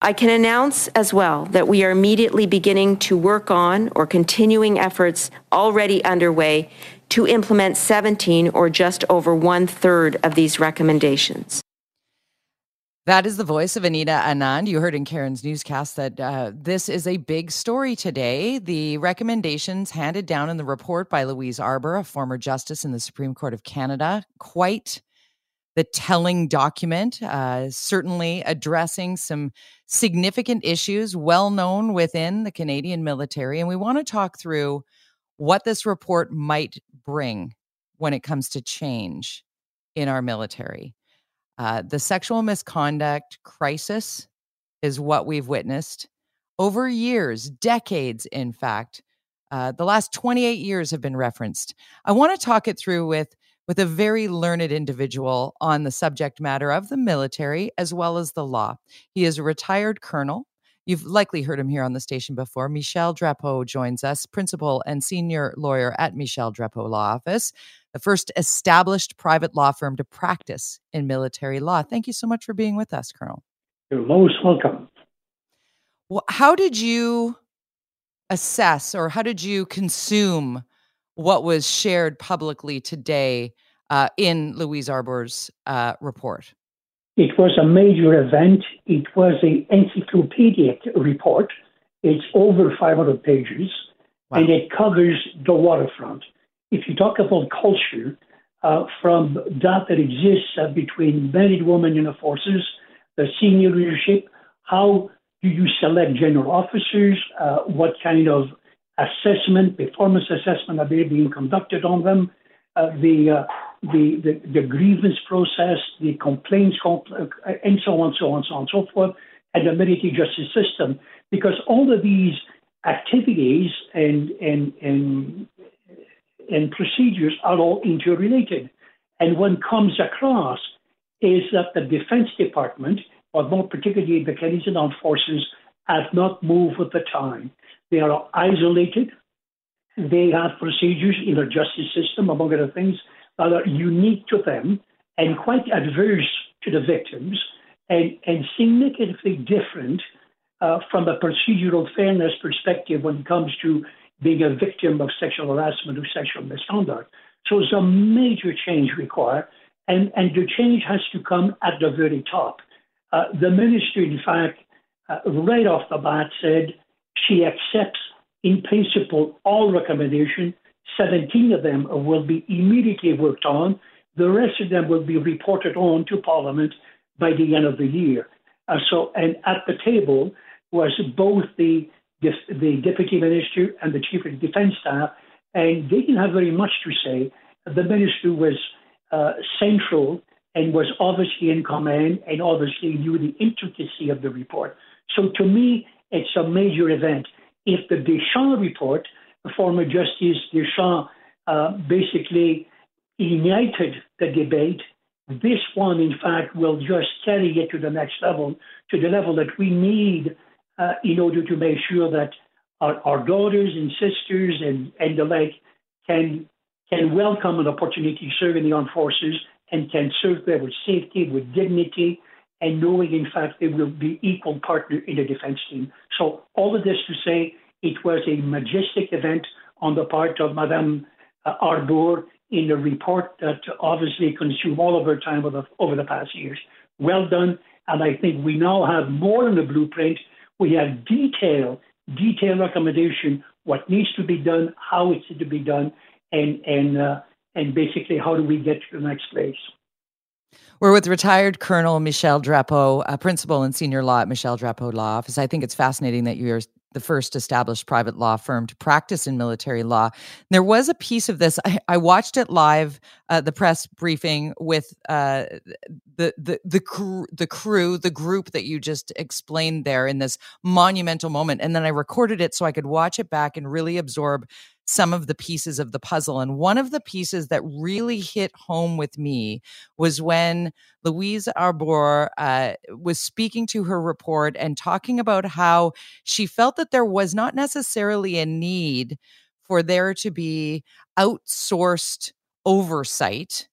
I can announce as well that we are immediately beginning to work on or continuing efforts already underway to implement 17 or just over one third of these recommendations. That is the voice of Anita Anand. You heard in Karen's newscast that uh, this is a big story today. The recommendations handed down in the report by Louise Arbour, a former justice in the Supreme Court of Canada, quite the telling document, uh, certainly addressing some significant issues well known within the Canadian military. And we want to talk through what this report might bring when it comes to change in our military. Uh, the sexual misconduct crisis is what we've witnessed over years, decades, in fact. Uh, the last 28 years have been referenced. I want to talk it through with with a very learned individual on the subject matter of the military as well as the law. He is a retired colonel. You've likely heard him here on the station before. Michel Drapeau joins us, principal and senior lawyer at Michel Drapeau Law Office the first established private law firm to practice in military law. Thank you so much for being with us, Colonel. You're most welcome. Well, how did you assess or how did you consume what was shared publicly today uh, in Louise Arbour's uh, report? It was a major event. It was an encyclopedic report. It's over 500 pages, wow. and it covers the waterfront if you talk about culture, uh, from that that exists uh, between men and women in the forces, the senior leadership, how do you select general officers? Uh, what kind of assessment, performance assessment that they're being conducted on them? Uh, the, uh, the, the, the grievance process, the complaints, compl- uh, and so on, so on, so on, so forth, and the military justice system, because all of these activities and and and and procedures are all interrelated. And what comes across is that the Defense Department, or more particularly the Canadian Armed Forces, have not moved with the time. They are isolated. They have procedures in their justice system, among other things, that are unique to them and quite adverse to the victims and, and significantly different uh, from a procedural fairness perspective when it comes to being a victim of sexual harassment or sexual misconduct. So it's a major change required, and, and the change has to come at the very top. Uh, the ministry, in fact, uh, right off the bat said she accepts, in principle, all recommendations. 17 of them will be immediately worked on. The rest of them will be reported on to Parliament by the end of the year. Uh, so, and at the table was both the the deputy minister and the chief of defense staff, and they didn't have very much to say. The minister was uh, central and was obviously in command and obviously knew the intricacy of the report. So to me, it's a major event. If the Deschamps report, the former Justice Deschamps, uh, basically ignited the debate, this one, in fact, will just carry it to the next level, to the level that we need uh, in order to make sure that our, our daughters and sisters and, and the like can can welcome an opportunity to serve in the armed forces and can serve there with safety, with dignity, and knowing, in fact, they will be equal partner in the defense team. So all of this to say, it was a majestic event on the part of Madame uh, Arbour in the report that obviously consumed all of her time over the, over the past years. Well done, and I think we now have more than a blueprint we have detail, detailed recommendation what needs to be done, how it's to be done, and and uh, and basically how do we get to the next place. We're with retired Colonel Michel Drapeau, a principal and senior law at Michel Drapeau Law Office. I think it's fascinating that you're the first established private law firm to practice in military law. There was a piece of this. I, I watched it live, uh, the press briefing with uh, the the the the crew, the group that you just explained there in this monumental moment, and then I recorded it so I could watch it back and really absorb some of the pieces of the puzzle. And one of the pieces that really hit home with me was when Louise Arbour uh, was speaking to her report and talking about how she felt that there was not necessarily a need for there to be outsourced oversight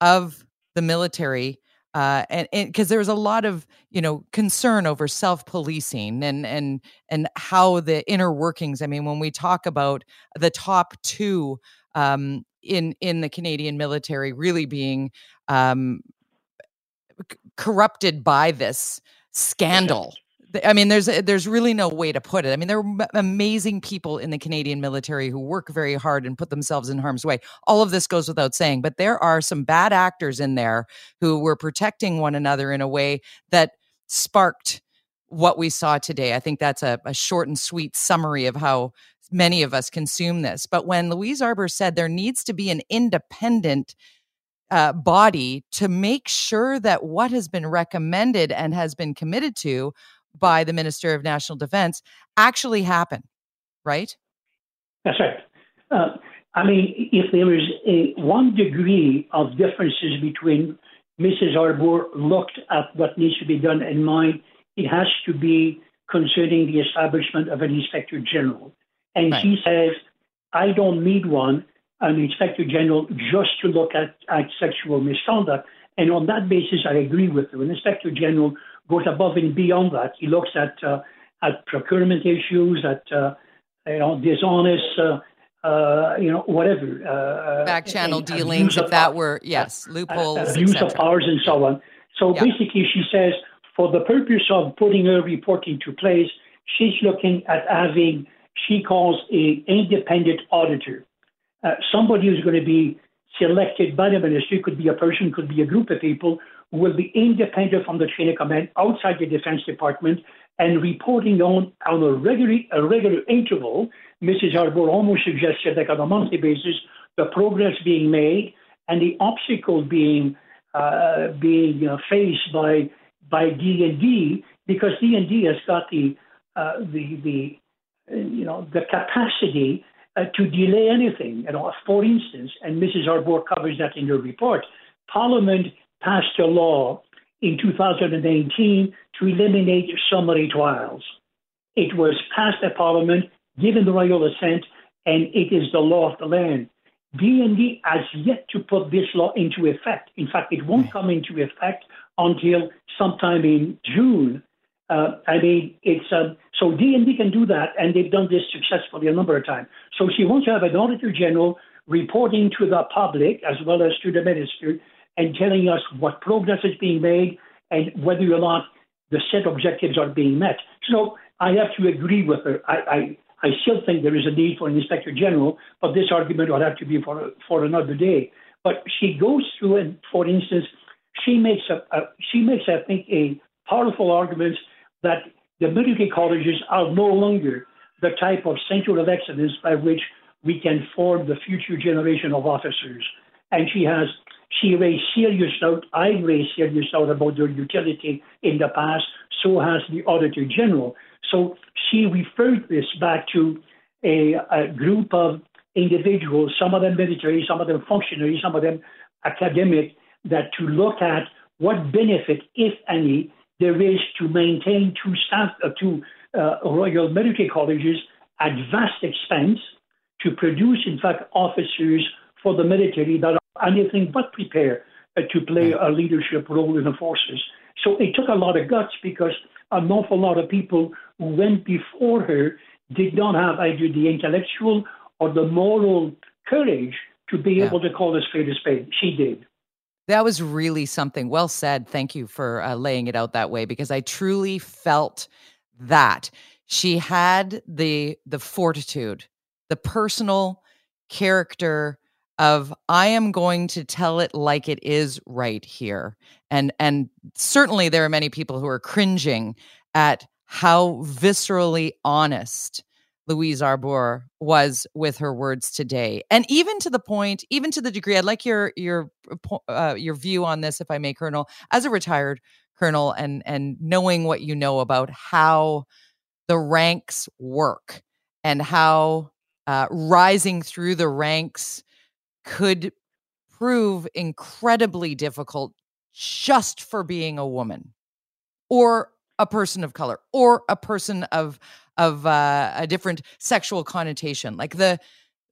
of the military uh, and because there was a lot of you know concern over self policing and and and how the inner workings. I mean, when we talk about the top two um, in in the Canadian military really being um, c- corrupted by this scandal. I mean, there's there's really no way to put it. I mean, there are amazing people in the Canadian military who work very hard and put themselves in harm's way. All of this goes without saying, but there are some bad actors in there who were protecting one another in a way that sparked what we saw today. I think that's a, a short and sweet summary of how many of us consume this. But when Louise Arbour said there needs to be an independent uh, body to make sure that what has been recommended and has been committed to by the Minister of National Defense actually happen, right? That's right. Uh, I mean, if there is a one degree of differences between Mrs. Arbour looked at what needs to be done in mine, it has to be concerning the establishment of an inspector general. And right. she says, I don't need one, an inspector general, just to look at, at sexual misconduct. And on that basis, I agree with her. An inspector general goes above and beyond that. He looks at uh, at procurement issues, at uh, you know dishonest, uh, uh you know whatever uh, uh, back channel dealings. If that were yes, loopholes, abuse of powers, and so on. So yeah. basically, she says for the purpose of putting her report into place, she's looking at having she calls a independent auditor, somebody who's going to be selected by the ministry. Could be a person, could be a group of people will be independent from the chain of command outside the Defense Department and reporting on, on a, regular, a regular interval. Mrs. Arbour almost suggested that on a monthly basis, the progress being made and the obstacle being uh, being uh, faced by by DND because DND has got the uh, the the you know the capacity uh, to delay anything. You know, for instance, and Mrs. Arbour covers that in her report. Parliament passed a law in 2018 to eliminate summary trials. It was passed at Parliament, given the royal assent, and it is the law of the land. DND has yet to put this law into effect. In fact, it won't come into effect until sometime in June. Uh, I mean, it's um, so DND can do that, and they've done this successfully a number of times. So she wants to have an auditor general reporting to the public as well as to the minister and telling us what progress is being made and whether or not the set objectives are being met. So I have to agree with her. I, I, I still think there is a need for an inspector general, but this argument will have to be for for another day. But she goes through, and for instance, she makes a, a she makes I think a powerful argument that the military colleges are no longer the type of center of excellence by which we can form the future generation of officers. And she has she raised serious doubt. I raised serious doubt about their utility in the past. So has the Auditor General. So she referred this back to a, a group of individuals, some of them military, some of them functionaries, some of them academic, that to look at what benefit, if any, there is to maintain two staff, uh, two uh, Royal Military Colleges at vast expense to produce, in fact, officers for the military that anything but prepare uh, to play a leadership role in the forces. So it took a lot of guts because an awful lot of people who went before her did not have either the intellectual or the moral courage to be yeah. able to call a spade a spade. She did. That was really something. Well said. Thank you for uh, laying it out that way because I truly felt that she had the the fortitude, the personal character of I am going to tell it like it is right here. And and certainly there are many people who are cringing at how viscerally honest Louise Arbour was with her words today. And even to the point, even to the degree I'd like your your uh, your view on this if I may colonel as a retired colonel and and knowing what you know about how the ranks work and how uh, rising through the ranks could prove incredibly difficult just for being a woman or a person of color or a person of of uh, a different sexual connotation like the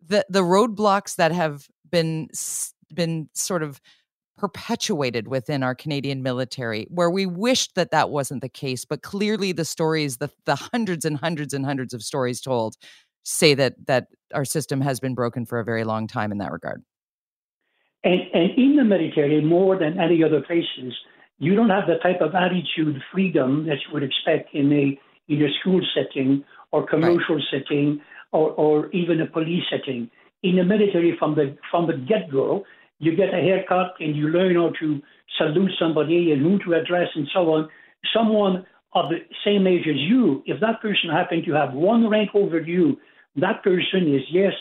the the roadblocks that have been been sort of perpetuated within our Canadian military, where we wished that that wasn't the case. But clearly, the stories, the, the hundreds and hundreds and hundreds of stories told, say that that our system has been broken for a very long time in that regard. And, and in the military, more than any other places, you don't have the type of attitude, freedom that you would expect in a in a school setting or commercial right. setting or, or even a police setting. In the military, from the from the get go, you get a haircut and you learn how to salute somebody and who to address and so on. Someone of the same age as you, if that person happened to have one rank over you, that person is yes,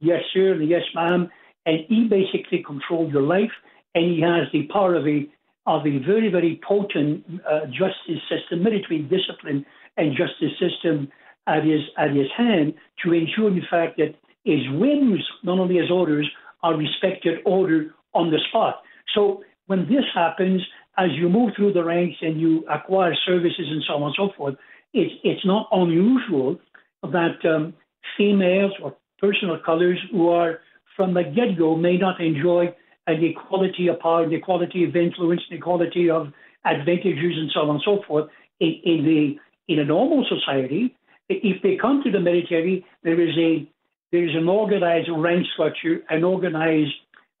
yes sir, and yes ma'am, and he basically controls your life, and he has the power of a of a very very potent uh, justice system, military discipline and justice system at his at his hand to ensure the fact that his whims, not only his orders, are respected order on the spot. So when this happens, as you move through the ranks and you acquire services and so on and so forth, it's it's not unusual that um, females or personal colors who are from the get-go may not enjoy an equality of power, an equality of influence, an equality of advantages, and so on and so forth. In, in the in a normal society, if they come to the military, there is a there is an organized rank structure, an organized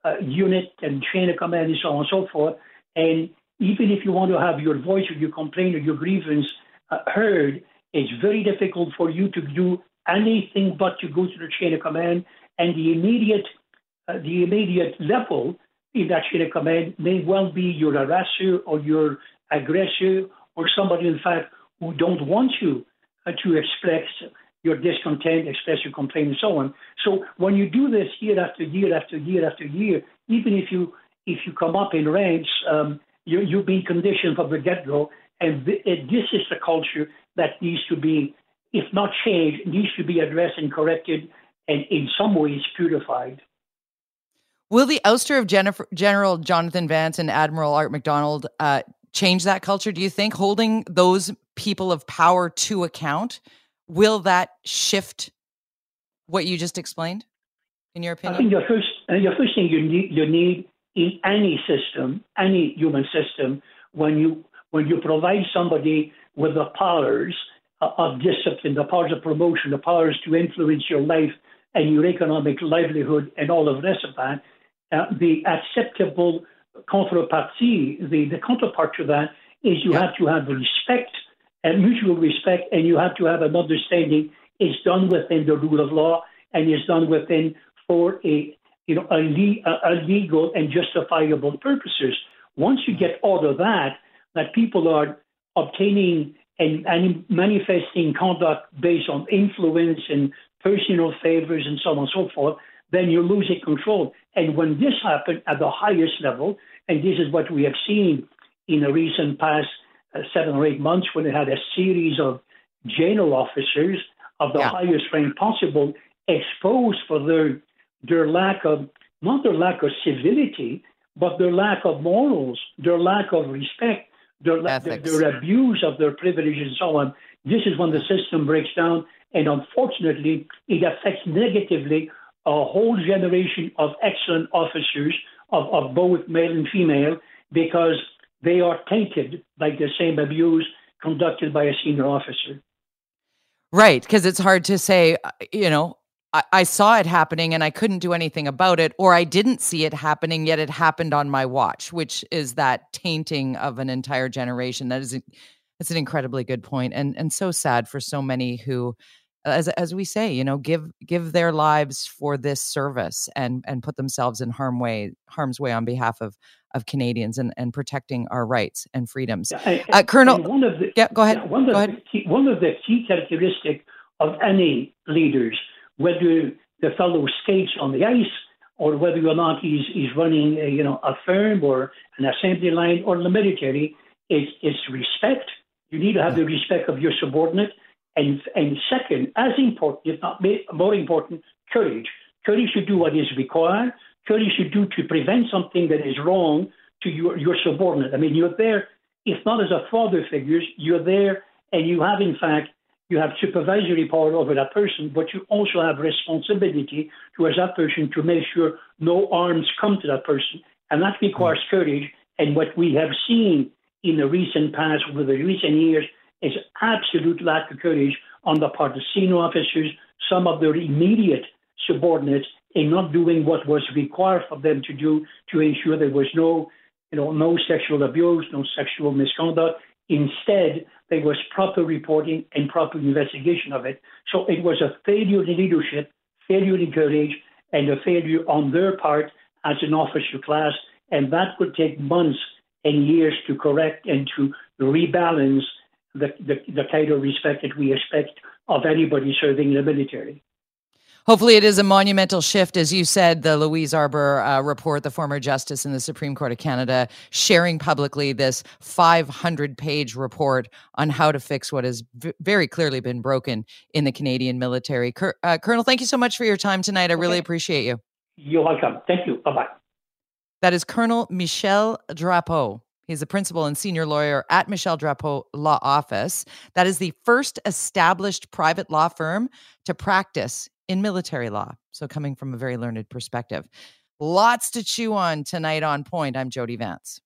uh, unit and chain of command, and so on and so forth. And even if you want to have your voice or your complaint or your grievance uh, heard, it's very difficult for you to do anything but to go to the chain of command. And the immediate, uh, the immediate level in that chain of command may well be your harasser or your aggressor or somebody, in fact, who don't want you uh, to express your discontent, express your complaint, and so on. So when you do this year after year after year after year, even if you if you come up in ranks, um, you, you've conditioned from the get go, and th- this is the culture that needs to be, if not changed, needs to be addressed and corrected, and in some ways purified. Will the ouster of Jennifer, General Jonathan Vance and Admiral Art McDonald uh, change that culture? Do you think holding those people of power to account will that shift what you just explained? In your opinion, I think your first your first thing you need you need in any system, any human system, when you when you provide somebody with the powers of discipline, the powers of promotion, the powers to influence your life and your economic livelihood, and all of the rest of that, uh, the acceptable contrepartie, the, the counterpart to that is you yeah. have to have respect and mutual respect, and you have to have an understanding it's done within the rule of law and it's done within for a you know a, le- a legal and justifiable purposes. Once you get out of that, that people are obtaining and, and manifesting conduct based on influence and personal favors and so on and so forth, then you're losing control. And when this happened at the highest level, and this is what we have seen in the recent past uh, seven or eight months when they had a series of general officers of the yeah. highest rank possible exposed for their their lack of not their lack of civility, but their lack of morals, their lack of respect, their, their, their abuse of their privilege and so on. This is when the system breaks down, and unfortunately, it affects negatively a whole generation of excellent officers of, of both male and female because they are tainted by the same abuse conducted by a senior officer. Right, because it's hard to say, uh, you know, I, I, saw it happening and I couldn't do anything about it, or I didn't see it happening, yet it happened on my watch, which is that tainting of an entire generation. That is, a, that's an incredibly good point, and and so sad for so many who, as as we say, you know, give give their lives for this service and and put themselves in harm way harm's way on behalf of of Canadians and, and protecting our rights and freedoms. And, uh, Colonel, one of the, yeah, go ahead. One of, go ahead. Key, one of the key characteristics of any leaders, whether the fellow skates on the ice or whether or not he's, he's running a, you know, a firm or an assembly line or the military, It's, is respect. You need to have the respect of your subordinate. And, and second, as important, if not more important, courage. Courage to do what is required Courage should do to prevent something that is wrong to your, your subordinate. I mean, you're there, if not as a father figure, you're there and you have, in fact, you have supervisory power over that person, but you also have responsibility towards that person to make sure no arms come to that person. And that requires mm-hmm. courage. And what we have seen in the recent past, over the recent years, is absolute lack of courage on the part of senior officers, some of their immediate subordinates, in not doing what was required for them to do to ensure there was no, you know, no sexual abuse, no sexual misconduct. Instead, there was proper reporting and proper investigation of it. So it was a failure in leadership, failure in courage, and a failure on their part as an officer class. And that would take months and years to correct and to rebalance the, the, the kind of respect that we expect of anybody serving in the military. Hopefully, it is a monumental shift. As you said, the Louise Arbour uh, report, the former justice in the Supreme Court of Canada, sharing publicly this 500 page report on how to fix what has v- very clearly been broken in the Canadian military. Cur- uh, Colonel, thank you so much for your time tonight. I okay. really appreciate you. You're welcome. Thank you. Bye bye. That is Colonel Michel Drapeau. He's a principal and senior lawyer at Michel Drapeau Law Office. That is the first established private law firm to practice in military law. So, coming from a very learned perspective. Lots to chew on tonight on point. I'm Jody Vance.